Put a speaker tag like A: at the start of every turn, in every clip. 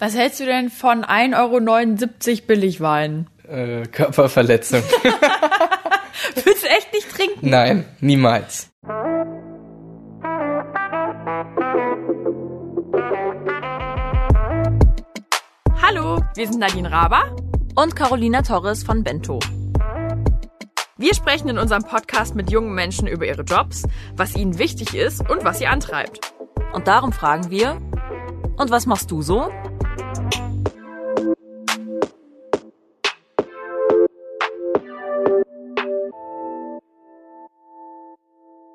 A: Was hältst du denn von 1,79 Euro Billigwein?
B: Äh, Körperverletzung.
A: Willst du echt nicht trinken?
B: Nein, niemals.
A: Hallo, wir sind Nadine Raber
C: und Carolina Torres von Bento.
A: Wir sprechen in unserem Podcast mit jungen Menschen über ihre Jobs, was ihnen wichtig ist und was sie antreibt.
C: Und darum fragen wir, und was machst du so?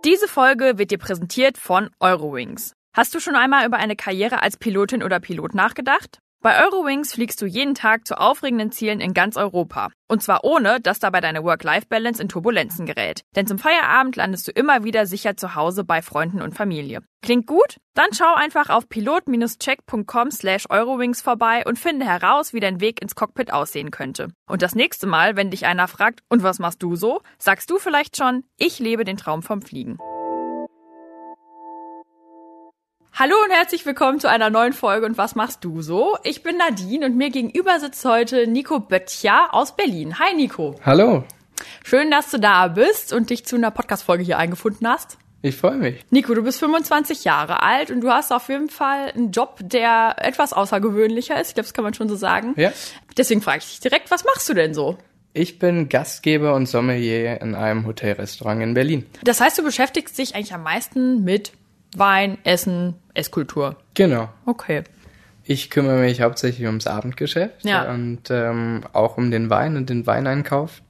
A: Diese Folge wird dir präsentiert von Eurowings. Hast du schon einmal über eine Karriere als Pilotin oder Pilot nachgedacht? Bei Eurowings fliegst du jeden Tag zu aufregenden Zielen in ganz Europa. Und zwar ohne, dass dabei deine Work-Life-Balance in Turbulenzen gerät. Denn zum Feierabend landest du immer wieder sicher zu Hause bei Freunden und Familie. Klingt gut? Dann schau einfach auf pilot-check.com slash Eurowings vorbei und finde heraus, wie dein Weg ins Cockpit aussehen könnte. Und das nächste Mal, wenn dich einer fragt, und was machst du so, sagst du vielleicht schon, ich lebe den Traum vom Fliegen. Hallo und herzlich willkommen zu einer neuen Folge und was machst du so? Ich bin Nadine und mir gegenüber sitzt heute Nico Böttcher aus Berlin. Hi Nico.
B: Hallo.
A: Schön, dass du da bist und dich zu einer Podcast-Folge hier eingefunden hast.
B: Ich freue mich.
A: Nico, du bist 25 Jahre alt und du hast auf jeden Fall einen Job, der etwas außergewöhnlicher ist. Ich glaube, das kann man schon so sagen.
B: Ja.
A: Deswegen frage ich dich direkt, was machst du denn so?
B: Ich bin Gastgeber und Sommelier in einem Hotelrestaurant in Berlin.
A: Das heißt, du beschäftigst dich eigentlich am meisten mit Wein, Essen, Esskultur.
B: Genau.
A: Okay.
B: Ich kümmere mich hauptsächlich ums Abendgeschäft
A: Ja.
B: und ähm, auch um den Wein und den Weineinkauf.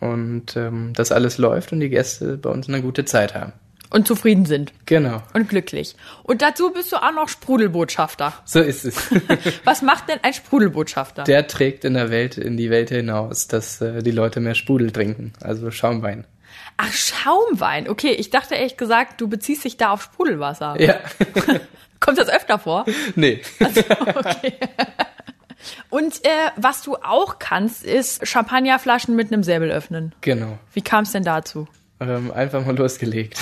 B: Und ähm, das alles läuft und die Gäste bei uns eine gute Zeit haben.
A: Und zufrieden sind
B: Genau.
A: und glücklich. Und dazu bist du auch noch Sprudelbotschafter.
B: So ist es.
A: Was macht denn ein Sprudelbotschafter?
B: Der trägt in der Welt, in die Welt hinaus, dass äh, die Leute mehr Sprudel trinken, also Schaumwein.
A: Ach, Schaumwein. Okay, ich dachte ehrlich gesagt, du beziehst dich da auf Sprudelwasser.
B: Ja.
A: Kommt das öfter vor?
B: nee.
A: Okay. Und äh, was du auch kannst, ist Champagnerflaschen mit einem Säbel öffnen.
B: Genau.
A: Wie kam es denn dazu?
B: Ähm, einfach mal losgelegt.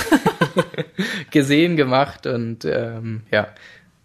B: Gesehen, gemacht und ähm, ja,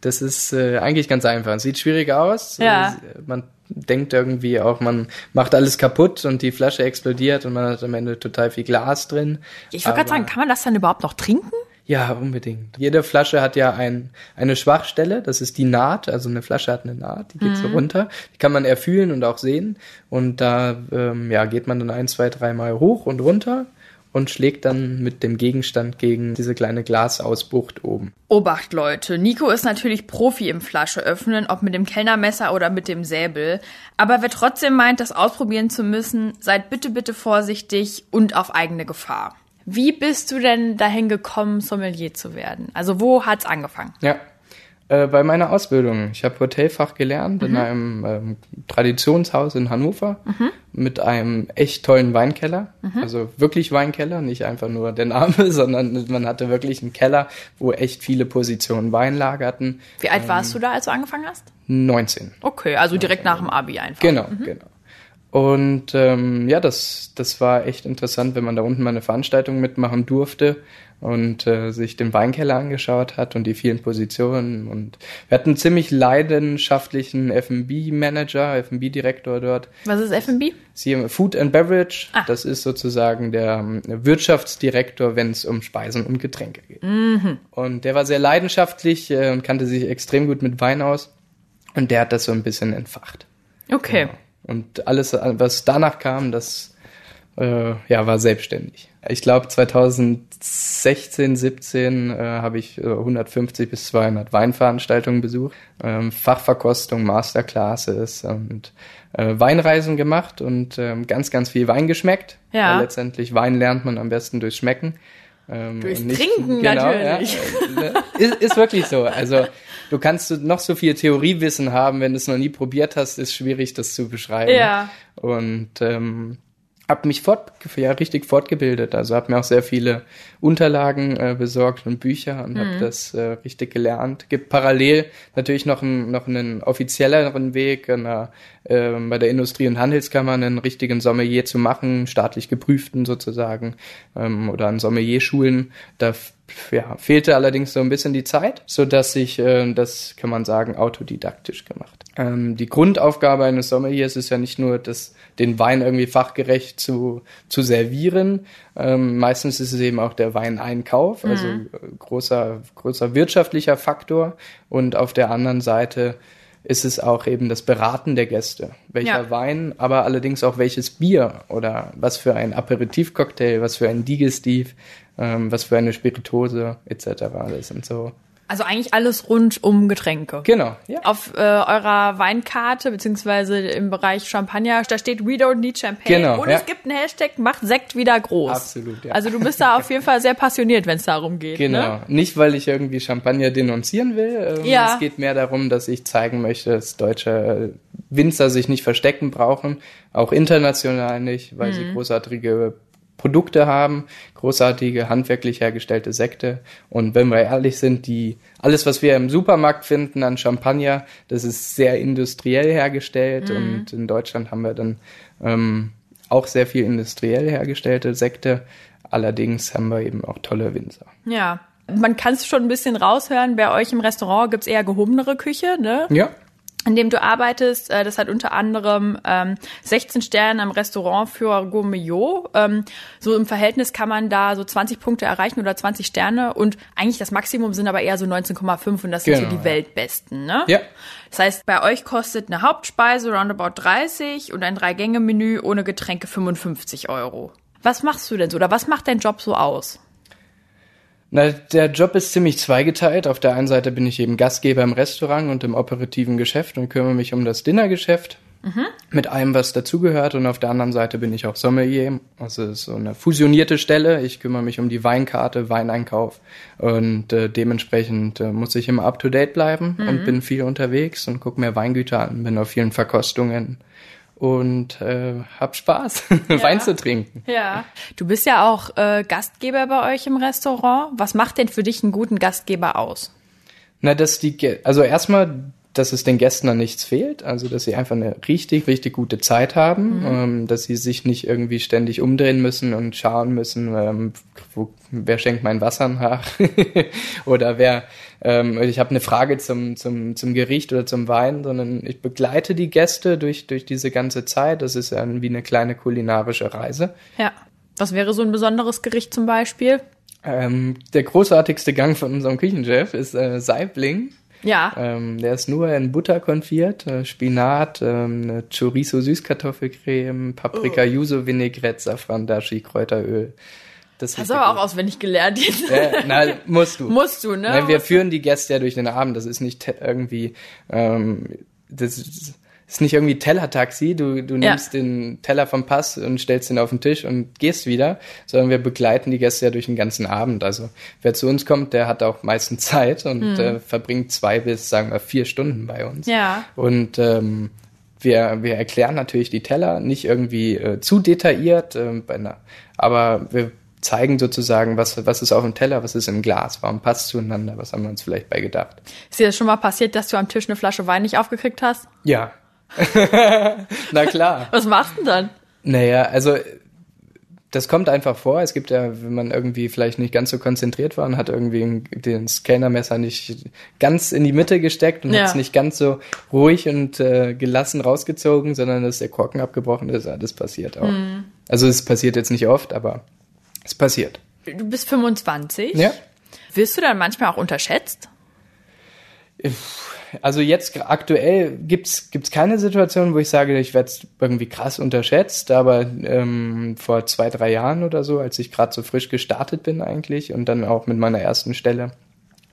B: das ist äh, eigentlich ganz einfach. Sieht schwierig aus.
A: Ja.
B: Äh, Man denkt irgendwie auch, man macht alles kaputt und die Flasche explodiert und man hat am Ende total viel Glas drin.
A: Ich wollte gerade sagen, kann man das dann überhaupt noch trinken?
B: Ja, unbedingt. Jede Flasche hat ja ein, eine Schwachstelle, das ist die Naht. Also eine Flasche hat eine Naht, die geht so runter. Die kann man erfühlen und auch sehen. Und da ähm, ja, geht man dann ein, zwei, dreimal hoch und runter und schlägt dann mit dem Gegenstand gegen diese kleine Glasausbucht oben.
A: Obacht, Leute. Nico ist natürlich Profi im Flasche öffnen, ob mit dem Kellnermesser oder mit dem Säbel. Aber wer trotzdem meint, das ausprobieren zu müssen, seid bitte, bitte vorsichtig und auf eigene Gefahr. Wie bist du denn dahin gekommen, Sommelier zu werden? Also wo hat's angefangen?
B: Ja. Äh, bei meiner Ausbildung. Ich habe Hotelfach gelernt in einem ähm, Traditionshaus in Hannover mit einem echt tollen Weinkeller. Also wirklich Weinkeller, nicht einfach nur der Name, sondern man hatte wirklich einen Keller, wo echt viele Positionen Wein lagerten.
A: Wie alt warst du da, als du angefangen hast?
B: 19.
A: Okay, also direkt nach dem Abi einfach.
B: Genau, genau. Und ähm, ja, das, das war echt interessant, wenn man da unten mal eine Veranstaltung mitmachen durfte und äh, sich den Weinkeller angeschaut hat und die vielen Positionen. Und wir hatten einen ziemlich leidenschaftlichen F&B-Manager, F&B-Direktor dort.
A: Was ist F&B?
B: Food and Beverage,
A: Ah.
B: das ist sozusagen der ähm, Wirtschaftsdirektor, wenn es um Speisen und Getränke geht. Und der war sehr leidenschaftlich äh, und kannte sich extrem gut mit Wein aus. Und der hat das so ein bisschen entfacht.
A: Okay.
B: Und alles, was danach kam, das äh, ja, war selbstständig. Ich glaube, 2016, 17 äh, habe ich äh, 150 bis 200 Weinveranstaltungen besucht, ähm, Fachverkostung, Masterclasses und äh, Weinreisen gemacht und ähm, ganz, ganz viel Wein geschmeckt.
A: Ja.
B: Weil letztendlich Wein lernt man am besten durchs Schmecken. Ähm,
A: Durchs
B: und
A: Trinken
B: ja,
A: natürlich.
B: äh, ist, ist wirklich so. Also du kannst noch so viel Theoriewissen haben, wenn du es noch nie probiert hast, ist schwierig, das zu beschreiben.
A: Ja.
B: Und ähm, habe mich fort, ja, richtig fortgebildet. Also habe mir auch sehr viele Unterlagen äh, besorgt und Bücher und habe das äh, richtig gelernt. Gibt parallel natürlich noch, einen noch einen offizielleren Weg, einer, ähm, bei der Industrie- und Handelskammer einen richtigen Sommelier zu machen, staatlich geprüften sozusagen, ähm, oder an Sommelier-Schulen. Da ja, fehlte allerdings so ein bisschen die Zeit, so dass ich äh, das kann man sagen autodidaktisch gemacht. Ähm, die Grundaufgabe eines Sommeliers ist ja nicht nur, das, den Wein irgendwie fachgerecht zu zu servieren. Ähm, meistens ist es eben auch der Weineinkauf, mhm. also äh, großer großer wirtschaftlicher Faktor. Und auf der anderen Seite ist es auch eben das Beraten der Gäste. Welcher ja. Wein, aber allerdings auch welches Bier oder was für ein Aperitivcocktail, was für ein Digestiv, ähm, was für eine Spiritose etc. Das sind so
A: also eigentlich alles rund um Getränke.
B: Genau. Ja.
A: Auf äh, eurer Weinkarte beziehungsweise im Bereich Champagner, da steht We don't need Champagne.
B: Genau,
A: und
B: ja.
A: es gibt einen Hashtag Macht Sekt wieder groß.
B: Absolut, ja.
A: Also du bist da auf jeden Fall sehr passioniert, wenn es darum geht.
B: Genau.
A: Ne?
B: Nicht, weil ich irgendwie Champagner denunzieren will. Ähm,
A: Ja.
B: Es geht mehr darum, dass ich zeigen möchte, dass deutsche Winzer sich nicht verstecken brauchen, auch international nicht, weil
A: Mhm.
B: sie großartige Produkte haben, großartige handwerklich hergestellte Sekte. Und wenn wir ehrlich sind, die alles, was wir im Supermarkt finden an Champagner, das ist sehr industriell hergestellt.
A: Mhm.
B: Und in Deutschland haben wir dann ähm, auch sehr viel industriell hergestellte Sekte. Allerdings haben wir eben auch tolle Winzer.
A: Ja. Man kann es schon ein bisschen raushören, bei euch im Restaurant gibt's eher gehobenere Küche, ne?
B: Ja,
A: in dem du arbeitest. Äh, Das hat unter anderem ähm, 16 Sterne im Restaurant für Gourmillot. Ähm, so im Verhältnis kann man da so 20 Punkte erreichen oder 20 Sterne und eigentlich das Maximum sind aber eher so 19,5 und das sind
B: Genau,
A: so die
B: ja.
A: Weltbesten. Ne?
B: ja.
A: Das heißt, bei euch kostet eine Hauptspeise roundabout 30 und ein Drei-Gänge-Menü ohne Getränke 55 Euro. Was machst du denn so oder was macht dein Job so aus?
B: Na, der Job ist ziemlich zweigeteilt. Auf der einen Seite bin ich eben Gastgeber im Restaurant und im operativen Geschäft und kümmere mich um das Dinnergeschäft mit allem, was dazugehört. Und auf der anderen Seite bin ich auch Sommelier. Also es ist so eine fusionierte Stelle. Ich kümmere mich um die Weinkarte, Weineinkauf und äh, dementsprechend äh, muss ich immer up to date bleiben und bin viel unterwegs und gucke mir Weingüter an, bin auf vielen Verkostungen und äh, hab Spaß, Wein zu trinken.
A: Ja. Du bist ja auch äh, Gastgeber bei euch im Restaurant. Was macht denn für dich einen guten Gastgeber aus?
B: Na, dass die, also erstmal, dass es den Gästen an nichts fehlt, also dass sie einfach eine richtig, richtig gute Zeit haben, ähm, dass sie sich nicht irgendwie ständig umdrehen müssen und schauen müssen, ähm, wo, wer schenkt mein Wasser nach oder wer, ähm, ich habe eine Frage zum, zum, zum Gericht oder zum Wein, sondern ich begleite die Gäste durch, durch diese ganze Zeit. Das ist ja wie eine kleine kulinarische Reise.
A: Ja. Was wäre so ein besonderes Gericht zum Beispiel?
B: Ähm, der großartigste Gang von unserem Küchenchef ist äh, Saibling.
A: Ja.
B: Ähm, der ist nur in Butter konfiert, äh, Spinat, ähm, Chorizo Süßkartoffelcreme, Paprika
A: Oh.
B: Yuzu Vinaigrette, Safran Dashi, Kräuteröl. Das
A: Hast
B: ist
A: du aber auch auswendig gelernt jetzt.
B: äh, na, musst du.
A: Musst du, ne?
B: Nein, wir
A: du.
B: führen die Gäste ja durch den Abend. Das ist nicht irgendwie, ähm, das ist, ist nicht irgendwie Tellertaxi. Du, du
A: Ja.
B: nimmst den Teller vom Pass und stellst ihn auf den Tisch und gehst wieder, sondern wir begleiten die Gäste ja durch den ganzen Abend. Also wer zu uns kommt, der hat auch meistens Zeit und äh, verbringt zwei bis, sagen wir, vier Stunden bei uns.
A: Ja.
B: Und ähm, wir, wir erklären natürlich die Teller nicht irgendwie äh, zu detailliert, bei einer, aber wir zeigen sozusagen, was, was ist auf dem Teller, was ist im Glas, warum passt zueinander, was haben wir uns vielleicht bei gedacht.
A: Ist dir das schon mal passiert, dass du am Tisch eine Flasche Wein nicht aufgekriegt hast?
B: Ja. Na klar.
A: Was machst du denn dann?
B: Naja, also das kommt einfach vor. Es gibt ja, wenn man irgendwie vielleicht nicht ganz so konzentriert war und hat irgendwie das Kellnermesser nicht ganz in die Mitte gesteckt und
A: Ja.
B: hat es nicht ganz so ruhig und äh, gelassen rausgezogen, sondern dass der Korken abgebrochen ist. Ja, das passiert auch. Also es passiert jetzt nicht oft, aber es passiert.
A: Du bist 25.
B: Ja.
A: Wirst du dann manchmal auch unterschätzt?
B: Also jetzt aktuell gibt's gibt's keine Situation, wo ich sage, ich werde irgendwie krass unterschätzt, aber ähm, vor zwei, drei Jahren oder so, als ich gerade so frisch gestartet bin eigentlich und dann auch mit meiner ersten Stelle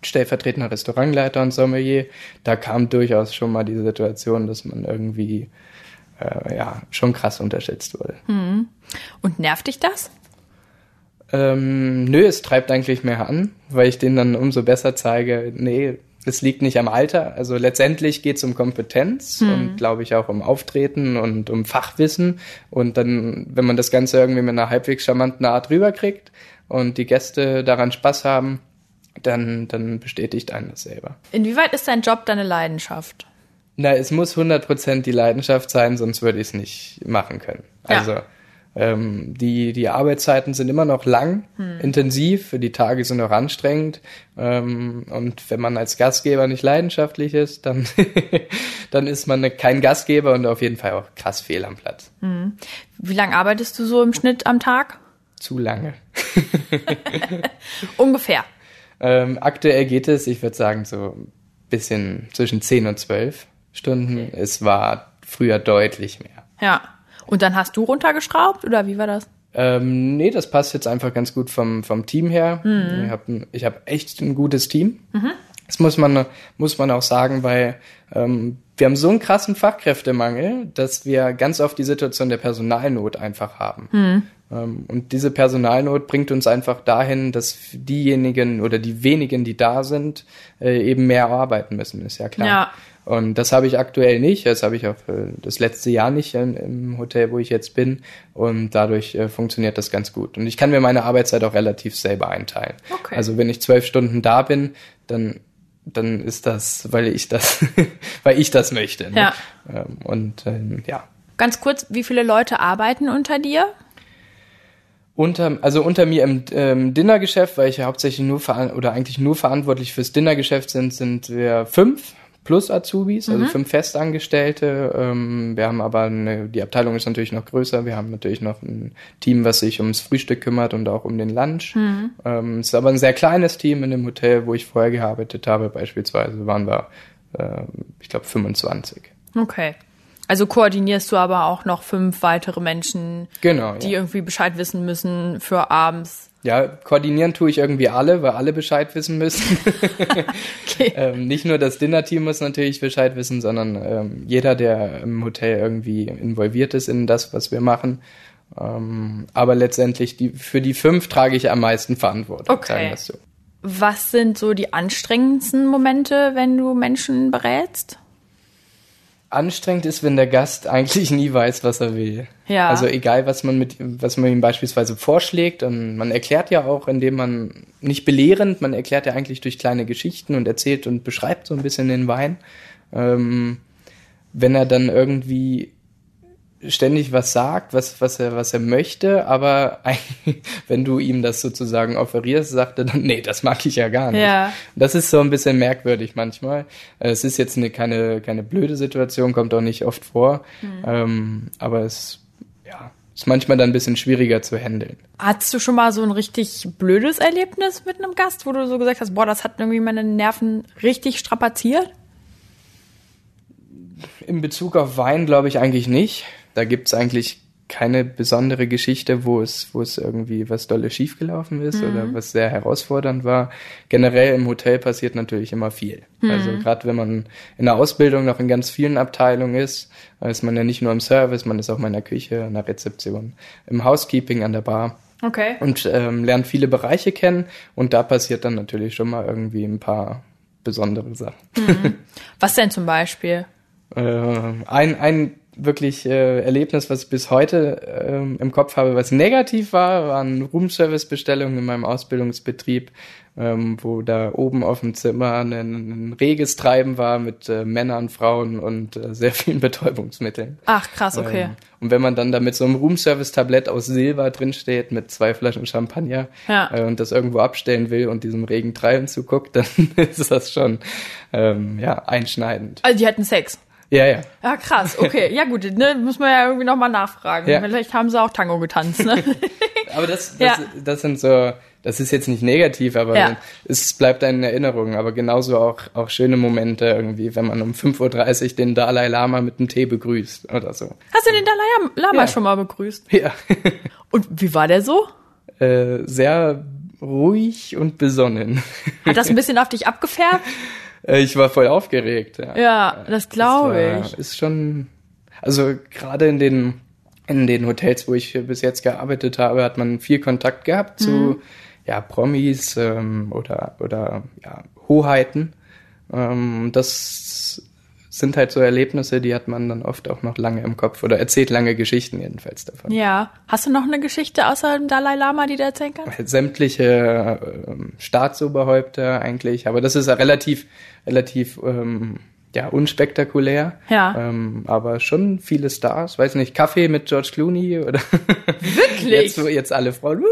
B: stellvertretender Restaurantleiter und Sommelier, da kam durchaus schon mal die Situation, dass man irgendwie äh, ja schon krass unterschätzt wurde.
A: Und nervt dich das?
B: Ähm, nö, es treibt eigentlich mehr an, weil ich denen dann umso besser zeige, nee, es liegt nicht am Alter. Also letztendlich geht es um Kompetenz und glaube ich auch um Auftreten und um Fachwissen. Und dann, wenn man das Ganze irgendwie mit einer halbwegs charmanten Art rüberkriegt und die Gäste daran Spaß haben, dann, dann bestätigt einen das selber.
A: Inwieweit ist dein Job deine Leidenschaft?
B: Na, es muss 100% die Leidenschaft sein, sonst würde ich es nicht machen können.
A: Ja.
B: Ähm, die, die Arbeitszeiten sind immer noch lang,
A: Hm.
B: intensiv, die Tage sind auch anstrengend. Ähm, und wenn man als Gastgeber nicht leidenschaftlich ist, dann, dann ist man kein Gastgeber und auf jeden Fall auch krass fehl am Platz.
A: Wie lange arbeitest du so im Schnitt am Tag?
B: Zu lange.
A: Ungefähr.
B: Ähm, aktuell geht es, ich würde sagen, so ein bisschen zwischen 10 und 12 Stunden. Es war früher deutlich mehr.
A: Ja. Und dann hast du runtergeschraubt oder wie war das?
B: Ähm, nee, das passt jetzt einfach ganz gut vom, vom Team her. Ich habe ich hab echt ein gutes Team. Das muss man, muss man auch sagen, weil ähm, wir haben so einen krassen Fachkräftemangel, dass wir ganz oft die Situation der Personalnot einfach haben. Ähm, und diese Personalnot bringt uns einfach dahin, dass diejenigen oder die wenigen, die da sind, äh, eben mehr arbeiten müssen, ist ja klar.
A: Ja.
B: Und das habe ich aktuell nicht. Das habe ich auch äh, das letzte Jahr nicht im Hotel, wo ich jetzt bin. Und dadurch äh, funktioniert das ganz gut. Und ich kann mir meine Arbeitszeit auch relativ selber einteilen.
A: Okay.
B: Also wenn ich zwölf Stunden da bin, dann dann ist das, weil ich das, weil ich das möchte. Ne?
A: Ja.
B: Ähm, und ähm, ja,
A: Ganz kurz, wie viele Leute arbeiten unter dir?
B: unter, also unter mir im ähm, Dinnergeschäft, weil ich ja hauptsächlich nur oder eigentlich nur verantwortlich fürs Dinnergeschäft sind, sind wir fünf plus Azubis, also fünf Festangestellte. Ähm, wir haben aber eine, die Abteilung ist natürlich noch größer. Wir haben natürlich noch ein Team, was sich ums Frühstück kümmert und auch um den Lunch. Ähm, es ist aber ein sehr kleines Team in dem Hotel, wo ich vorher gearbeitet habe. Beispielsweise waren wir, ähm, ich glaube, 25.
A: Okay. Also koordinierst du aber auch noch fünf weitere Menschen,
B: Genau.
A: die
B: ja.
A: irgendwie Bescheid wissen müssen für abends.
B: Ja, koordinieren tue ich irgendwie alle, weil alle Bescheid wissen müssen.
A: Okay.
B: ähm, nicht nur das Dinnerteam muss natürlich Bescheid wissen, sondern ähm, jeder, der im Hotel irgendwie involviert ist in das, was wir machen. Ähm, aber letztendlich die, für die fünf trage ich am meisten Verantwortung.
A: Okay.
B: So.
A: Was sind so die anstrengendsten Momente, wenn du Menschen berätst?
B: Anstrengend ist, wenn der Gast eigentlich nie weiß, was er will.
A: Ja.
B: Also egal, was man mit, was man ihm beispielsweise vorschlägt, und man erklärt ja auch, indem man nicht belehrend, man erklärt ja eigentlich durch kleine Geschichten und erzählt und beschreibt so ein bisschen den Wein. Ähm, wenn er dann irgendwie ständig was sagt, was, was er, was er möchte, aber wenn du ihm das sozusagen offerierst, sagt er dann, nee, das mag ich ja gar nicht.
A: Ja.
B: Das ist so ein bisschen merkwürdig manchmal. Es ist jetzt eine, keine, keine blöde Situation, kommt auch nicht oft vor, ähm, aber es, ja, ist manchmal dann ein bisschen schwieriger zu handeln.
A: Hattest du schon mal so ein richtig blödes Erlebnis mit einem Gast, wo du so gesagt hast, boah, das hat irgendwie meine Nerven richtig strapaziert?
B: In Bezug auf Wein glaube ich eigentlich nicht. Da gibt's eigentlich keine besondere Geschichte, wo es, wo es irgendwie was dolle schiefgelaufen ist oder was sehr herausfordernd war. Generell im Hotel passiert natürlich immer viel. Also gerade wenn man in der Ausbildung noch in ganz vielen Abteilungen ist, ist man ja nicht nur im Service, man ist auch mal in der Küche, in der Rezeption, im Housekeeping, an der Bar
A: Okay.
B: und ähm, lernt viele Bereiche kennen und da passiert dann natürlich schon mal irgendwie ein paar besondere Sachen.
A: Was denn zum Beispiel?
B: Äh, ein, ein wirklich äh, Erlebnis, was ich bis heute ähm, im Kopf habe, was negativ war, waren Roomservice-Bestellungen in meinem Ausbildungsbetrieb, ähm, wo da oben auf dem Zimmer ein, ein reges Treiben war mit äh, Männern, Frauen und äh, sehr vielen Betäubungsmitteln.
A: Ach, krass, okay.
B: Ähm, und wenn man dann da mit so einem Roomservice-Tablett aus Silber drinsteht, mit zwei Flaschen Champagner
A: Ja.
B: äh, und das irgendwo abstellen will und diesem regen Treiben zuguckt, dann ist das schon ähm, ja, einschneidend.
A: Also die hatten Sex.
B: Ja, ja.
A: Ja, krass, okay. Ja gut, ne, muss man ja irgendwie nochmal nachfragen.
B: Ja.
A: Vielleicht haben sie auch Tango getanzt, ne?
B: Aber das, das,
A: Ja.
B: das sind so, das ist jetzt nicht negativ, aber
A: Ja.
B: es bleibt in Erinnerung. Aber genauso auch, auch schöne Momente irgendwie, wenn man um 5.30 Uhr den Dalai Lama mit einem Tee begrüßt oder so.
A: Hast du den Dalai Lama
B: Ja.
A: schon mal begrüßt?
B: Ja.
A: Und wie war der so?
B: äh, sehr ruhig und besonnen.
A: Hat das ein bisschen auf dich abgefärbt?
B: Äh, ich war voll aufgeregt. Ja,
A: Ja, das glaube ich.
B: Ist schon, also gerade in den, in den Hotels, wo ich bis jetzt gearbeitet habe, hat man viel Kontakt gehabt
A: Mhm.
B: zu ja, Promis ähm, oder, oder ja, Hoheiten. Ähm, das sind halt so Erlebnisse, die hat man dann oft auch noch lange im Kopf oder erzählt lange Geschichten jedenfalls davon.
A: Ja. Hast du noch eine Geschichte außer dem Dalai Lama, die du erzählen kannst?
B: sämtliche ähm, Staatsoberhäupter eigentlich, aber das ist ja relativ, relativ ähm, ja, unspektakulär.
A: Ja.
B: Ähm, aber schon viele Stars. Weiß nicht, Kaffee mit George Clooney oder
A: Wirklich?
B: jetzt, jetzt alle Frauen.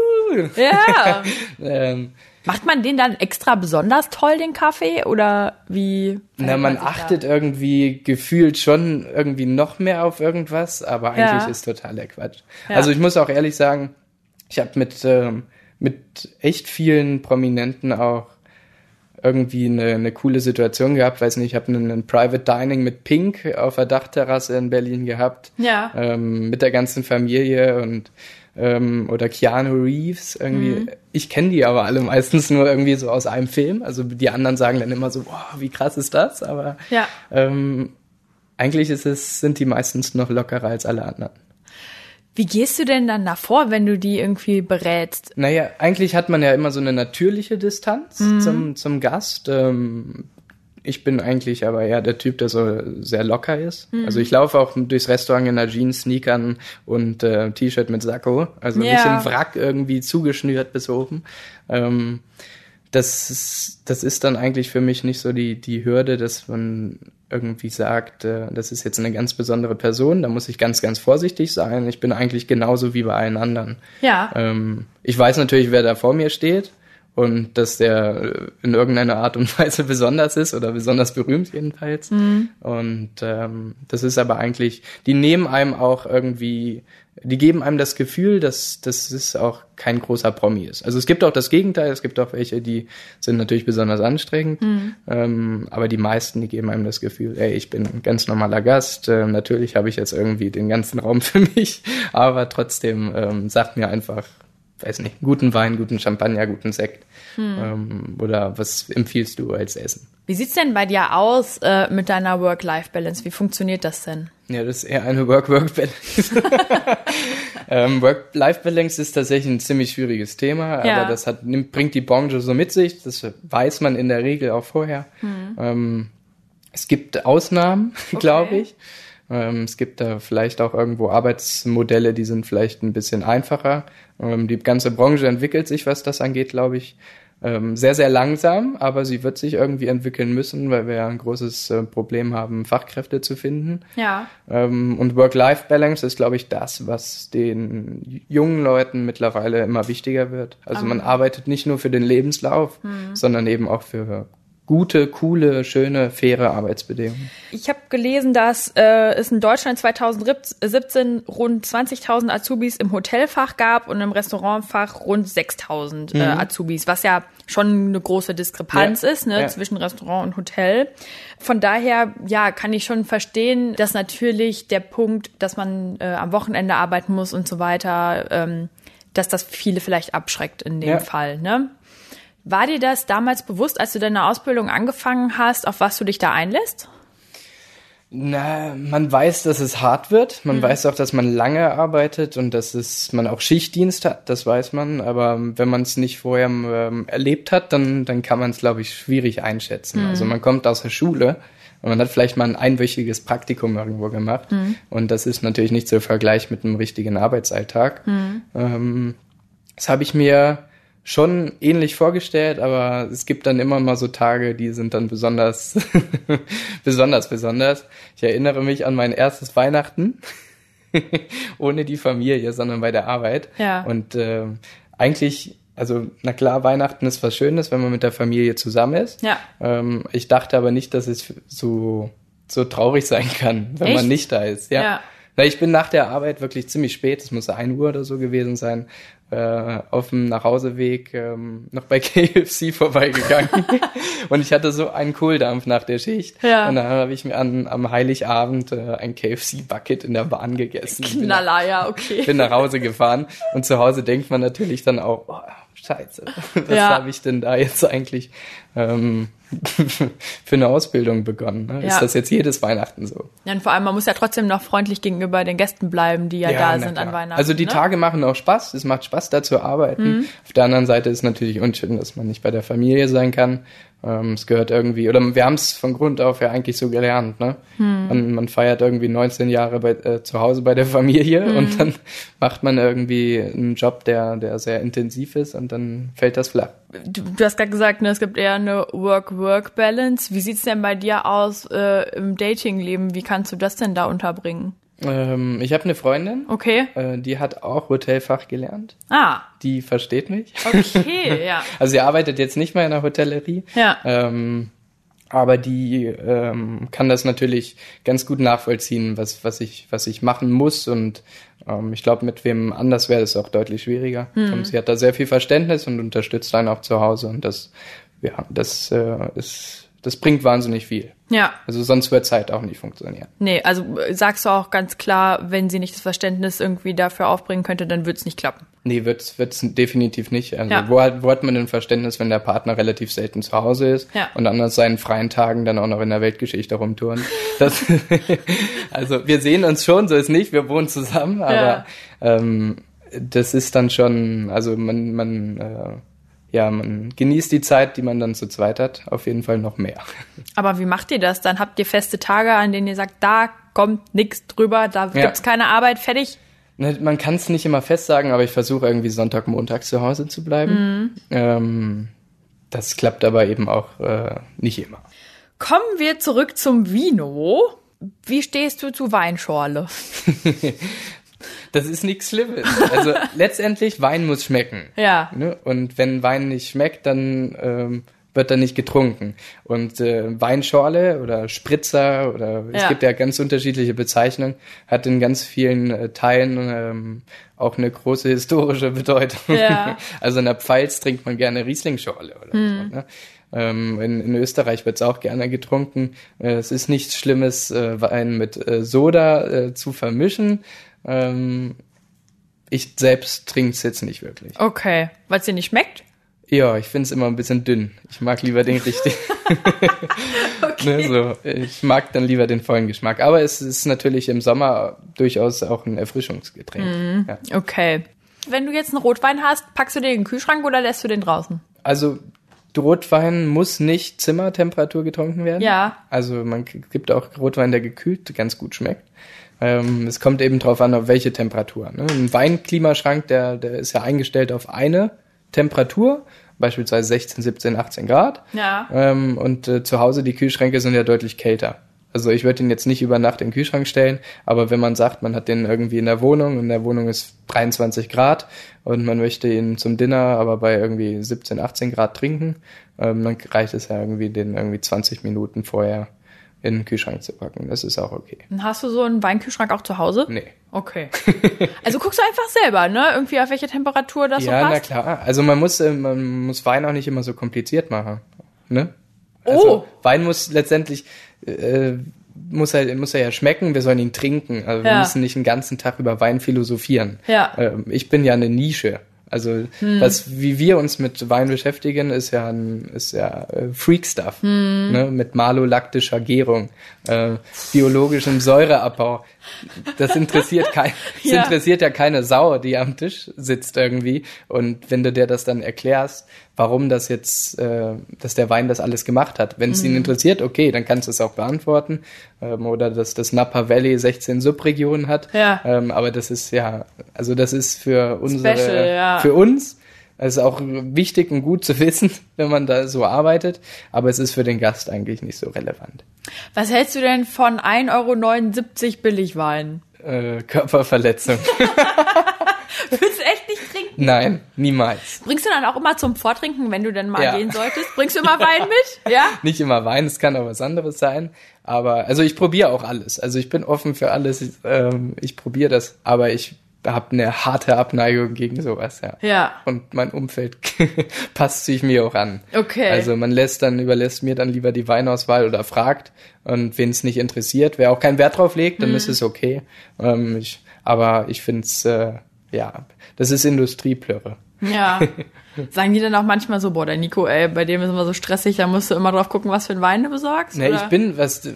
A: Ja.
B: ähm,
A: Macht man den dann extra besonders toll, den Kaffee? Oder wie?
B: na,
A: verhält
B: man
A: sich da?
B: achtet irgendwie gefühlt schon irgendwie noch mehr auf irgendwas, aber eigentlich
A: Ja.
B: ist totaler Quatsch.
A: Ja.
B: Also ich muss auch ehrlich sagen, ich habe mit, ähm, mit echt vielen Prominenten auch irgendwie eine, eine coole Situation gehabt. Weiß nicht, ich habe einen, einen Private Dining mit Pink auf der Dachterrasse in Berlin gehabt.
A: Ja.
B: Ähm, mit der ganzen Familie und ähm, oder Keanu Reeves irgendwie.
A: Mhm.
B: Ich kenne die aber alle meistens nur irgendwie so aus einem Film. Also die anderen sagen dann immer so, wow, wie krass ist das? Aber
A: Ja.
B: ähm, eigentlich ist es, sind die meistens noch lockerer als alle anderen.
A: Wie gehst du denn dann davor, wenn du die irgendwie berätst?
B: Naja, eigentlich hat man ja immer so eine natürliche Distanz
A: Mhm.
B: zum, zum Gast. Ähm, ich bin eigentlich aber eher der Typ, der so sehr locker ist.
A: Mhm.
B: Also ich laufe auch durchs Restaurant in einer Jeans, Sneakern und äh, T-Shirt mit Sakko. Also nicht
A: Ja.
B: im Wrack irgendwie zugeschnürt bis oben. Ähm, das ist, das ist dann eigentlich für mich nicht so die, die Hürde, dass man irgendwie sagt, äh, das ist jetzt eine ganz besondere Person, da muss ich ganz, ganz vorsichtig sein. Ich bin eigentlich genauso wie bei allen anderen.
A: Ja.
B: Ähm, ich weiß natürlich, wer da vor mir steht und dass der in irgendeiner Art und Weise besonders ist oder besonders berühmt jedenfalls. Und ähm, das ist aber eigentlich, die nehmen einem auch irgendwie, die geben einem das Gefühl, dass, dass es auch kein großer Promi ist. Also es gibt auch das Gegenteil, es gibt auch welche, die sind natürlich besonders anstrengend, ähm, aber die meisten, die geben einem das Gefühl, ey, ich bin ein ganz normaler Gast, ähm, natürlich habe ich jetzt irgendwie den ganzen Raum für mich, aber trotzdem ähm, sagt mir einfach, weiß nicht, guten Wein, guten Champagner, guten Sekt. Ähm, oder was empfiehlst du als Essen?
A: Wie sieht's denn bei dir aus äh, mit deiner Work-Life-Balance? Wie funktioniert das denn?
B: Ja, das ist eher eine Work-Work-Balance. ähm, Work-Life-Balance ist tatsächlich ein ziemlich schwieriges Thema,
A: Ja.
B: aber das hat, nimmt, bringt die Branche so mit sich. Das weiß man in der Regel auch vorher. Ähm, es gibt Ausnahmen, glaube ich. Ähm, es gibt da vielleicht auch irgendwo Arbeitsmodelle, die sind vielleicht ein bisschen einfacher. Ähm, die ganze Branche entwickelt sich, was das angeht, glaube ich, ähm, sehr, sehr langsam, aber sie wird sich irgendwie entwickeln müssen, weil wir ja ein großes äh, Problem haben, Fachkräfte zu finden.
A: Ja.
B: Und Work-Life-Balance ist, glaube ich, das, was den jungen Leuten mittlerweile immer wichtiger wird. Also man arbeitet nicht nur für den Lebenslauf, sondern eben auch für gute, coole, schöne, faire Arbeitsbedingungen.
A: Ich habe gelesen, dass äh, es in Deutschland 2017 rund 20.000 Azubis im Hotelfach gab und im Restaurantfach rund 6.000 äh, Azubis, was ja schon eine große Diskrepanz
B: Ja.
A: ist ne,
B: Ja.
A: zwischen Restaurant und Hotel. Von daher, ja, kann ich schon verstehen, dass natürlich der Punkt, dass man äh, am Wochenende arbeiten muss und so weiter, ähm, dass das viele vielleicht abschreckt in dem
B: Ja.
A: Fall. Ne? War dir das damals bewusst, als du deine Ausbildung angefangen hast, auf was du dich da einlässt?
B: Na, man weiß, dass es hart wird. Man weiß auch, dass man lange arbeitet und dass es, man auch Schichtdienst hat, das weiß man. Aber wenn man es nicht vorher ähm, erlebt hat, dann, dann kann man es, glaube ich, schwierig einschätzen. Also man kommt aus der Schule und man hat vielleicht mal ein einwöchiges Praktikum irgendwo gemacht. Und das ist natürlich nicht zu vergleichen mit einem richtigen Arbeitsalltag. Ähm, das habe ich mir schon ähnlich vorgestellt, aber es gibt dann immer mal so Tage, die sind dann besonders, besonders, besonders. Ich erinnere mich an mein erstes Weihnachten, ohne die Familie, sondern bei der Arbeit.
A: Ja.
B: Und ähm, eigentlich, also na klar, Weihnachten ist was Schönes, wenn man mit der Familie zusammen ist.
A: Ja.
B: Ähm, ich dachte aber nicht, dass es so so traurig sein kann, wenn
A: Echt?
B: man nicht da ist. Ja.
A: Ja.
B: Na, ich bin nach der Arbeit wirklich ziemlich spät, es muss ein Uhr oder so gewesen sein, äh, auf dem Nachhauseweg ähm, noch bei KFC vorbeigegangen. und ich hatte so einen Kohldampf nach der Schicht.
A: Ja.
B: Und dann habe ich mir an, am Heiligabend äh, ein KFC-Bucket in der Bahn gegessen.
A: Knaller, ja, okay.
B: bin nach Hause gefahren und zu Hause denkt man natürlich dann auch, oh, scheiße, was
A: Ja.
B: habe ich denn da jetzt eigentlich ähm, für eine Ausbildung begonnen? Ne?
A: Ja.
B: Ist das jetzt jedes Weihnachten so?
A: Ja, und vor allem, man muss ja trotzdem noch freundlich gegenüber den Gästen bleiben, die ja, da
B: na
A: sind an
B: klar.
A: Weihnachten.
B: Also die
A: ne?
B: Tage machen auch Spaß, es macht Spaß da zu arbeiten.
A: Mhm.
B: Auf der anderen Seite ist natürlich unschön, dass man nicht bei der Familie sein kann. Ähm, es gehört irgendwie, oder wir haben es von Grund auf ja eigentlich so gelernt, ne? Hm. Man, man, feiert irgendwie 19 Jahre bei, äh, zu Hause bei der Familie hm. und dann macht man irgendwie einen Job, der, der sehr intensiv ist und dann fällt das flach.
A: Du, du hast gerade gesagt, ne, es gibt eher eine Work-Work-Balance. Wie sieht's denn bei dir aus äh, im Datingleben? Wie kannst du das denn da unterbringen?
B: Ähm, ich habe eine Freundin.
A: Okay.
B: Äh, die hat auch Hotelfach gelernt.
A: Ah.
B: Die versteht mich.
A: Okay, ja.
B: also sie arbeitet jetzt nicht mehr in der Hotellerie.
A: Ja.
B: Ähm, aber die ähm, kann das natürlich ganz gut nachvollziehen, was, was, ich, was ich machen muss. Und ähm, ich glaube, mit wem anders wäre es auch deutlich schwieriger. Hm. sie hat da sehr viel Verständnis und unterstützt einen auch zu Hause. Und das, ja, das äh, ist, das bringt wahnsinnig viel.
A: Ja.
B: Also sonst wird es halt auch nicht funktionieren.
A: Nee, also äh, sagst du auch ganz klar, wenn sie nicht das Verständnis irgendwie dafür aufbringen könnte, dann wird es nicht klappen.
B: Nee, wird's wird's definitiv nicht. Also ja. wo, hat, wo hat man denn Verständnis, wenn der Partner relativ selten zu Hause ist
A: ja.
B: und an seinen freien Tagen dann auch noch in der Weltgeschichte rumtouren? Das, also wir sehen uns schon, so ist nicht, wir wohnen zusammen, aber ja. ähm, das ist dann schon, also man, man äh, ja, man genießt die Zeit, die man dann zu zweit hat, auf jeden Fall noch mehr.
A: Aber wie macht ihr das? Dann habt ihr feste Tage, an denen ihr sagt, da kommt nichts drüber, da ja. gibt's keine Arbeit, fertig?
B: Ne, man kann es nicht immer fest sagen, aber ich versuche irgendwie Sonntag, Montag zu Hause zu bleiben. Mhm. Ähm, das klappt aber eben auch äh, nicht immer.
A: Kommen wir zurück zum Vino. Wie stehst du zu Weinschorle?
B: Das ist nichts Schlimmes. Also letztendlich, Wein muss schmecken.
A: Ja.
B: Ne? Und wenn Wein nicht schmeckt, dann ähm, wird er nicht getrunken. Und äh, Weinschorle oder Spritzer oder es gibt ja ganz unterschiedliche Bezeichnungen, hat in ganz vielen äh, Teilen ähm, auch eine große historische Bedeutung.
A: Ja.
B: Also in der Pfalz trinkt man gerne Rieslingschorle oder hm. so. Ne? Ähm, in, in, Österreich wird es auch gerne getrunken. Äh, es ist nichts Schlimmes, äh, Wein mit äh, Soda zu vermischen. Ähm, ich selbst trinke es jetzt nicht wirklich.
A: Okay, weil es dir nicht schmeckt?
B: Ja, ich finde es immer ein bisschen dünn. Ich mag lieber den richtig.
A: okay.
B: ne, so. Ich mag dann lieber den vollen Geschmack. Aber es ist natürlich im Sommer durchaus auch ein Erfrischungsgetränk.
A: Mhm. Ja. Okay. Wenn du jetzt einen Rotwein hast, packst du den in den Kühlschrank oder lässt du den draußen?
B: Also Rotwein muss nicht Zimmertemperatur getrunken werden.
A: Ja.
B: Also man gibt auch Rotwein, der gekühlt ganz gut schmeckt. Ähm, es kommt eben drauf an, auf welche Temperatur. Ne? Ein Weinklimaschrank, der, der ist ja eingestellt auf eine Temperatur, beispielsweise 16, 17, 18 Grad.
A: Ja.
B: Ähm, und äh, zu Hause die Kühlschränke sind ja deutlich kälter. Also ich würde ihn jetzt nicht über Nacht in den Kühlschrank stellen, aber wenn man sagt, man hat den irgendwie in der Wohnung und der Wohnung ist 23 Grad und man möchte ihn zum Dinner aber bei irgendwie 17, 18 Grad trinken, ähm, dann reicht es ja irgendwie, den irgendwie 20 Minuten vorher in den Kühlschrank zu packen. Das ist auch okay.
A: Hast du so einen Weinkühlschrank auch zu Hause?
B: Nee.
A: Okay. Also guckst du einfach selber, ne? Irgendwie auf welche Temperatur das
B: ja,
A: so
B: passt? Ja, na klar. Also man muss, äh, man muss Wein auch nicht immer so kompliziert machen, ne?
A: Oh.
B: Also Wein muss letztendlich, äh, muss er, muss er ja schmecken, wir sollen ihn trinken. Also wir
A: Ja.
B: müssen nicht den ganzen Tag über Wein philosophieren.
A: Ja.
B: Ähm, ich bin ja eine Nische. Also was, wie wir uns mit Wein beschäftigen, ist ja ein, ist ja äh, Freak-Stuff. Ne? Mit malolaktischer Gärung, äh, biologischem Säureabbau. Das interessiert kein, das
A: Ja.
B: interessiert ja keine Sau, die am Tisch sitzt irgendwie. Und wenn du dir das dann erklärst, warum das jetzt, äh, dass der Wein das alles gemacht hat. Wenn es ihn interessiert, okay, dann kannst du es auch beantworten. Ähm, oder dass das Napa Valley 16 Subregionen hat.
A: Ja.
B: Ähm, aber das ist ja, also das ist für unsere,
A: Special, ja.
B: für uns. Es ist auch wichtig und gut zu wissen, wenn man da so arbeitet, aber es ist für den Gast eigentlich nicht so relevant.
A: Was hältst du denn von 1,79 Euro Billigwein?
B: Äh, Körperverletzung.
A: Willst du echt nicht trinken?
B: Nein, niemals.
A: Bringst du dann auch immer zum Vortrinken, wenn du denn mal
B: Ja.
A: gehen solltest? Bringst du immer Wein mit? Ja?
B: Nicht immer Wein, es kann auch was anderes sein. Aber also ich probiere auch alles. Also ich bin offen für alles. Ich, ähm, ich probiere das, aber ich habe eine harte Abneigung gegen sowas, ja.
A: Ja.
B: Und mein Umfeld passt sich mir auch an.
A: Okay.
B: Also man lässt dann, überlässt mir dann lieber die Weinauswahl oder fragt. Und wen es nicht interessiert, wer auch keinen Wert drauf legt, dann ist es okay. Ähm, ich, aber ich finde es, äh, ja, das ist Industrieplörre.
A: Ja. Sagen die dann auch manchmal so, boah, der Nico, ey, bei dem ist immer so stressig, da musst du immer drauf gucken, was für einen Wein du besorgst?
B: Ne, ich bin, was,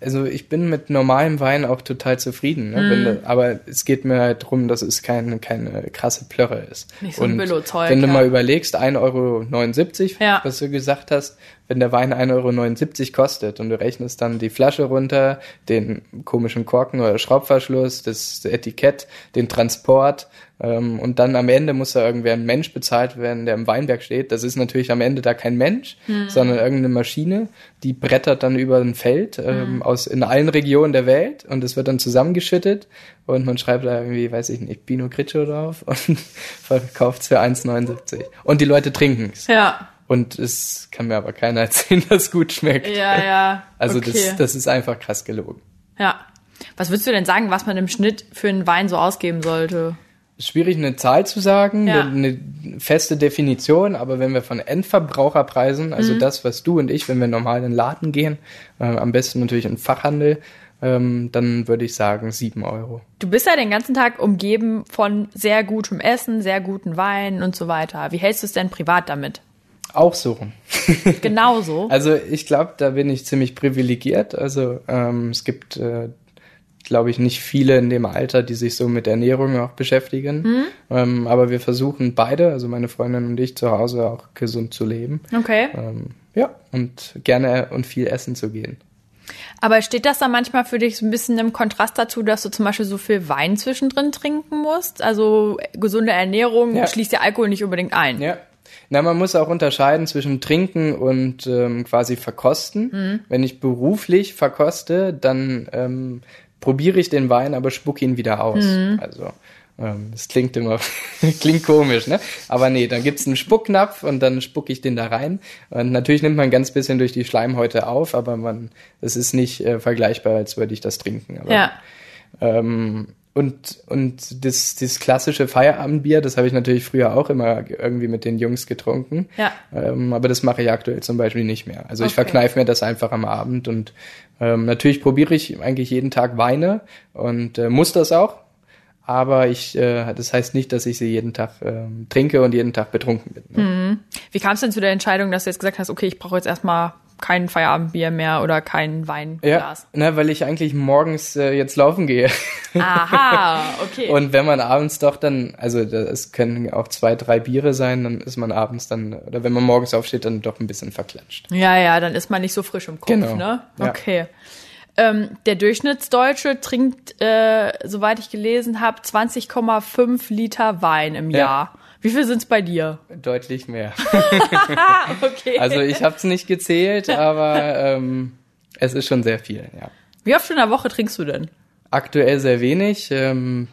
B: also ich bin mit normalem Wein auch total zufrieden. Ne? Wenn du, aber es geht mir halt darum, dass es keine, keine krasse Plörre ist.
A: Nicht so ein
B: Und
A: Billo-Zeug,
B: Wenn du
A: ja.
B: mal überlegst, 1,79 Euro,
A: Ja.
B: was du gesagt hast, wenn der Wein 1,79 Euro kostet und du rechnest dann die Flasche runter, den komischen Korken oder Schraubverschluss, das Etikett, den Transport ähm, und dann am Ende muss da irgendwer ein Mensch bezahlt werden, der im Weinberg steht. Das ist natürlich am Ende da kein Mensch,
A: Hm.
B: sondern irgendeine Maschine, die brettert dann über ein Feld
A: Hm.
B: ähm, aus in allen Regionen der Welt und es wird dann zusammengeschüttet und man schreibt da irgendwie, weiß ich nicht, Pinot Grigio drauf und verkauft es für 1,79. Und die Leute trinken es.
A: Ja,
B: Und es kann mir aber keiner erzählen, dass es gut schmeckt.
A: ja, ja.
B: Also
A: okay.
B: das, das ist einfach krass gelogen.
A: Ja. Was würdest du denn sagen, was man im Schnitt für einen Wein so ausgeben sollte?
B: Schwierig, eine Zahl zu sagen,
A: Ja.
B: eine, feste Definition, aber wenn wir von Endverbraucherpreisen, also das, was du und ich, wenn wir normal in den Laden gehen, äh, am besten natürlich in Fachhandel, ähm, dann würde ich sagen sieben Euro.
A: Du bist ja den ganzen Tag umgeben von sehr gutem Essen, sehr guten Weinen und so weiter. Wie hältst du es denn privat damit?
B: Auch so rum.
A: Genauso.
B: Also ich glaube, da bin ich ziemlich privilegiert. Also ähm, es gibt, äh, glaube ich, nicht viele in dem Alter, die sich so mit Ernährung auch beschäftigen. Ähm, aber wir versuchen beide, also meine Freundin und ich, zu Hause auch gesund zu leben.
A: Okay.
B: Ähm, ja, und gerne und viel essen zu gehen.
A: Aber steht das dann manchmal für dich so ein bisschen im Kontrast dazu, dass du zum Beispiel so viel Wein zwischendrin trinken musst? Also gesunde Ernährung
B: Ja.
A: schließt ja Alkohol nicht unbedingt ein.
B: Ja. Na, man muss auch unterscheiden zwischen Trinken und ähm, quasi Verkosten. Wenn ich beruflich verkoste, dann ähm, probiere ich den Wein, aber spuck ihn wieder aus. Also ähm, das klingt immer klingt komisch, ne? Aber nee, dann gibt's einen Spucknapf und dann spuck ich den da rein. Und natürlich nimmt man ganz bisschen durch die Schleimhäute auf, aber man, es ist nicht äh, vergleichbar, als würde ich das trinken. Aber,
A: Ja.
B: ähm, und, und das, das klassische Feierabendbier, das habe ich natürlich früher auch immer irgendwie mit den Jungs getrunken.
A: Ja.
B: Ähm, aber das mache ich aktuell zum Beispiel nicht mehr. Also ich
A: Okay.
B: verkneife mir das einfach am Abend und ähm, natürlich probiere ich eigentlich jeden Tag Weine und äh, muss das auch. Aber ich, äh, das heißt nicht, dass ich sie jeden Tag ähm, trinke und jeden Tag betrunken bin. Ne?
A: Wie kam es denn zu der Entscheidung, dass du jetzt gesagt hast, okay, ich brauche jetzt erstmal kein Feierabendbier mehr oder kein Weinglas?
B: Ja, ne, weil ich eigentlich morgens äh, jetzt laufen gehe.
A: Aha, okay.
B: Und wenn man abends doch dann, also es können auch zwei, drei Biere sein, dann ist man abends dann, oder wenn man morgens aufsteht, dann doch ein bisschen verklatscht.
A: ja, ja, dann ist man nicht so frisch im Kopf,
B: Genau,
A: ne?
B: ja.
A: Okay. Ähm, der Durchschnittsdeutsche trinkt, äh, soweit ich gelesen habe, 20,5 Liter Wein im
B: Ja.
A: Jahr. Wie viel sind's bei dir?
B: Deutlich mehr.
A: Ah, okay.
B: Also ich habe es nicht gezählt, aber ähm, es ist schon sehr viel, ja.
A: Wie oft in der Woche trinkst du denn?
B: Aktuell sehr wenig. Ähm,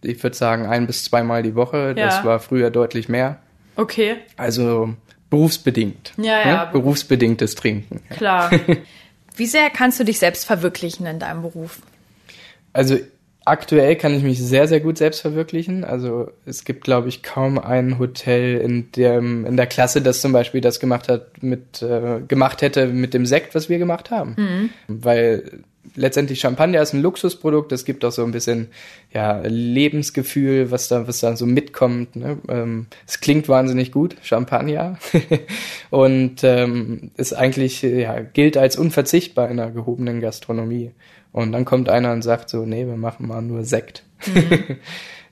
B: ich würde sagen ein bis zweimal die Woche. Das
A: Ja.
B: war früher deutlich mehr.
A: Okay,
B: Also berufsbedingt.
A: Ja, ja.
B: Ne? Berufsbedingtes Trinken.
A: klar. Wie sehr kannst du dich selbst verwirklichen in deinem Beruf?
B: Also aktuell kann ich mich sehr, sehr gut selbst verwirklichen. Also es gibt, glaube ich, kaum ein Hotel in dem in der Klasse, das zum Beispiel das gemacht hat mit äh, gemacht hätte mit dem Sekt, was wir gemacht haben. Weil letztendlich Champagner ist ein Luxusprodukt. Es gibt auch so ein bisschen ja Lebensgefühl, was da was da so mitkommt. Ne? Ähm, es klingt wahnsinnig gut, Champagner, und ähm, ist eigentlich ja gilt als unverzichtbar in einer gehobenen Gastronomie. Und dann kommt einer und sagt so, nee, wir machen mal nur Sekt.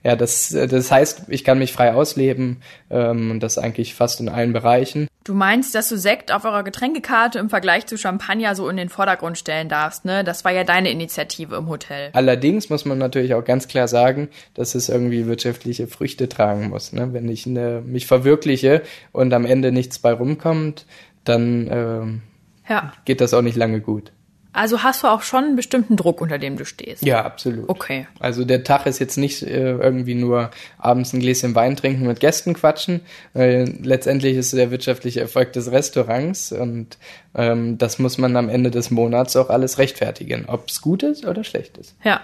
B: ja, das, das heißt, ich kann mich frei ausleben ähm, und das eigentlich fast in allen Bereichen.
A: Du meinst, dass du Sekt auf eurer Getränkekarte im Vergleich zu Champagner so in den Vordergrund stellen darfst, ne? Das war ja deine Initiative im Hotel.
B: Allerdings muss man natürlich auch ganz klar sagen, dass es irgendwie wirtschaftliche Früchte tragen muss. Ne? Wenn ich ne, mich verwirkliche und am Ende nichts bei rumkommt, dann ähm,
A: Ja.
B: geht das auch nicht lange gut.
A: Also hast du auch schon einen bestimmten Druck, unter dem du stehst.
B: Ja, absolut.
A: Okay.
B: Also der Tag ist jetzt nicht äh, irgendwie nur abends ein Gläschen Wein trinken mit Gästen quatschen. Äh, letztendlich ist der wirtschaftliche Erfolg des Restaurants und ähm, das muss man am Ende des Monats auch alles rechtfertigen, ob es gut ist oder schlecht ist.
A: Ja.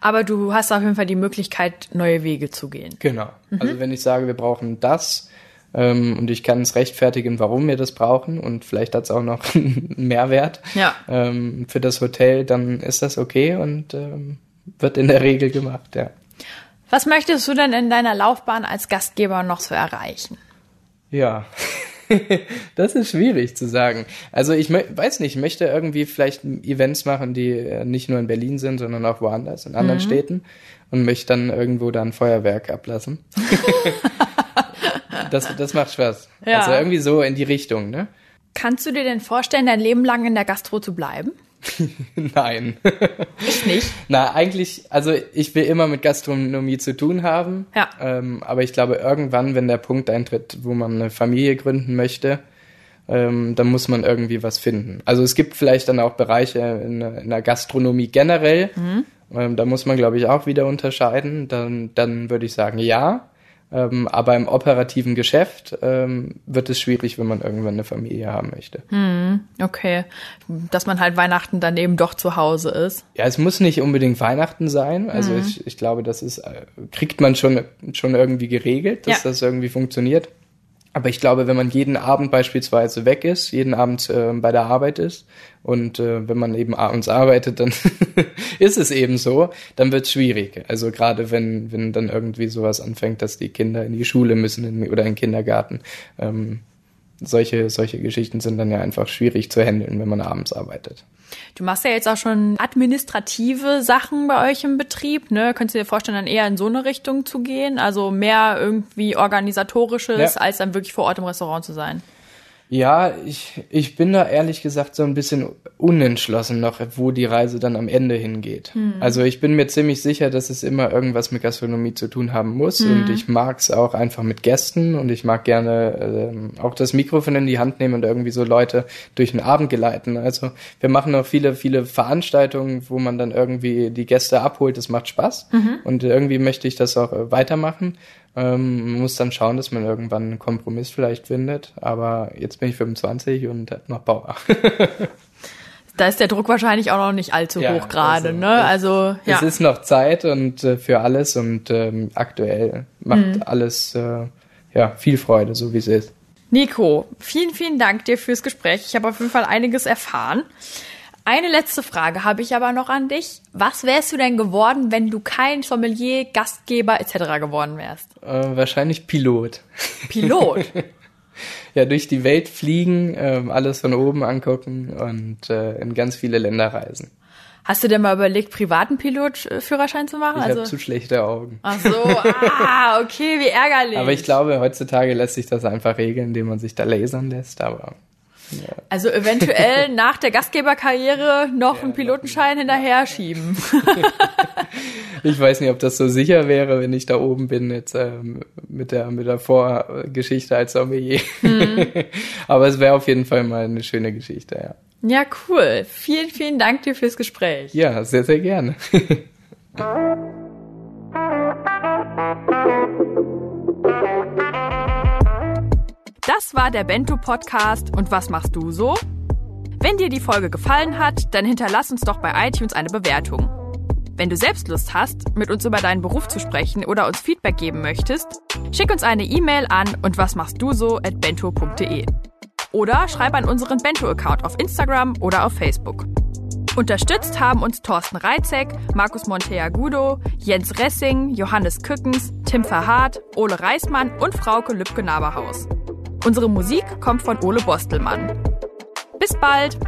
A: Aber du hast auf jeden Fall die Möglichkeit, neue Wege zu gehen.
B: Genau. Also wenn ich sage, wir brauchen das ähm, und ich kann es rechtfertigen, warum wir das brauchen und vielleicht hat es auch noch einen Mehrwert
A: Ja.
B: ähm, für das Hotel, dann ist das okay und ähm, wird in der Regel gemacht, ja.
A: Was möchtest du denn in deiner Laufbahn als Gastgeber noch so erreichen?
B: Ja, das ist schwierig zu sagen. Also ich weiß nicht, ich möchte irgendwie vielleicht Events machen, die äh, nicht nur in Berlin sind, sondern auch woanders, in anderen mhm. Städten und möchte dann irgendwo da ein Feuerwerk ablassen. das, das macht Spaß. Ja. Also irgendwie so in die Richtung, ne?
A: Kannst du dir denn vorstellen, dein Leben lang in der Gastro zu bleiben?
B: Nein.
A: Ich nicht?
B: Na, eigentlich, also ich will immer mit Gastronomie zu tun haben. Ja. Ähm, aber ich glaube, irgendwann, wenn der Punkt eintritt, wo man eine Familie gründen möchte, ähm, dann muss man irgendwie was finden. Also es gibt vielleicht dann auch Bereiche in, in der Gastronomie generell. Mhm. Ähm, da muss man, glaube ich, auch wieder unterscheiden. Dann, dann würde ich sagen, ja. Ähm, aber im operativen Geschäft ähm, wird es schwierig, wenn man irgendwann eine Familie haben möchte.
A: Hm, okay. Dass man halt Weihnachten dann eben doch zu Hause ist.
B: Ja, es muss nicht unbedingt Weihnachten sein. Also hm. ich, ich glaube, das ist, äh, kriegt man schon, schon irgendwie geregelt, dass ja. das irgendwie funktioniert. Aber ich glaube, wenn man jeden Abend beispielsweise weg ist, jeden Abend äh, bei der Arbeit ist und äh, wenn man eben abends arbeitet, dann ist es eben so, dann wird es schwierig. Also gerade wenn, wenn dann irgendwie sowas anfängt, dass die Kinder in die Schule müssen in, oder in den Kindergarten. Ähm, solche, solche Geschichten sind dann ja einfach schwierig zu handeln, wenn man abends arbeitet.
A: Du machst ja jetzt auch schon administrative Sachen bei euch im Betrieb, ne? Könntest du dir vorstellen, dann eher in so eine Richtung zu gehen? Also mehr irgendwie organisatorisches, ja. als dann wirklich vor Ort im Restaurant zu sein?
B: Ja, ich, ich bin da ehrlich gesagt so ein bisschen unentschlossen noch, wo die Reise dann am Ende hingeht. Hm. Also ich bin mir ziemlich sicher, dass es immer irgendwas mit Gastronomie zu tun haben muss hm. und ich mag es auch einfach mit Gästen und ich mag gerne ähm, auch das Mikrofon in die Hand nehmen und irgendwie so Leute durch den Abend geleiten. Also wir machen auch viele, viele Veranstaltungen, wo man dann irgendwie die Gäste abholt. Das macht Spaß mhm. und irgendwie möchte ich das auch äh, weitermachen. Ähm, man muss dann schauen, dass man irgendwann einen Kompromiss vielleicht findet. Aber jetzt bin ich 25 und hab noch Bauer.
A: da ist der Druck wahrscheinlich auch noch nicht allzu ja, hoch gerade, also, ne? Also
B: ja. Es ist noch Zeit und äh, für alles und ähm, aktuell macht mhm. alles äh, ja viel Freude, so wie es ist.
A: Nico, vielen, vielen Dank dir fürs Gespräch. Ich habe auf jeden Fall einiges erfahren. Eine letzte Frage habe ich aber noch an dich. Was wärst du denn geworden, wenn du kein Sommelier, Gastgeber etc. geworden wärst?
B: Äh, wahrscheinlich Pilot.
A: Pilot?
B: ja, durch die Welt fliegen, äh, alles von oben angucken und äh, in ganz viele Länder reisen.
A: Hast du denn mal überlegt, privaten Pilotführerschein zu machen?
B: Ich also habe zu schlechte Augen.
A: Ach so, ah, okay, wie ärgerlich.
B: Aber ich glaube, heutzutage lässt sich das einfach regeln, indem man sich da lasern lässt. Aber
A: also eventuell nach der Gastgeberkarriere noch ja, einen Pilotenschein hinterher schieben.
B: ich weiß nicht, ob das so sicher wäre, wenn ich da oben bin jetzt ähm, mit der mit der Vorgeschichte als Sommelier. Mhm. Aber es wäre auf jeden Fall mal eine schöne Geschichte, ja.
A: Ja, cool. Vielen, vielen Dank dir fürs Gespräch.
B: Ja, sehr, sehr gerne.
A: Das war der Bento Podcast und was machst du so? Wenn dir die Folge gefallen hat, dann hinterlass uns doch bei iTunes eine Bewertung. Wenn du selbst Lust hast, mit uns über deinen Beruf zu sprechen oder uns Feedback geben möchtest, schick uns eine E-Mail an und was machst du so at bento.de. Oder schreib an unseren Bento-Account auf Instagram oder auf Facebook. Unterstützt haben uns Thorsten Reitzek, Markus Monteagudo, Jens Ressing, Johannes Kückens, Tim Verhardt, Ole Reismann und Frauke Lübke-Naberhaus. Unsere Musik kommt von Ole Bostelmann. Bis bald!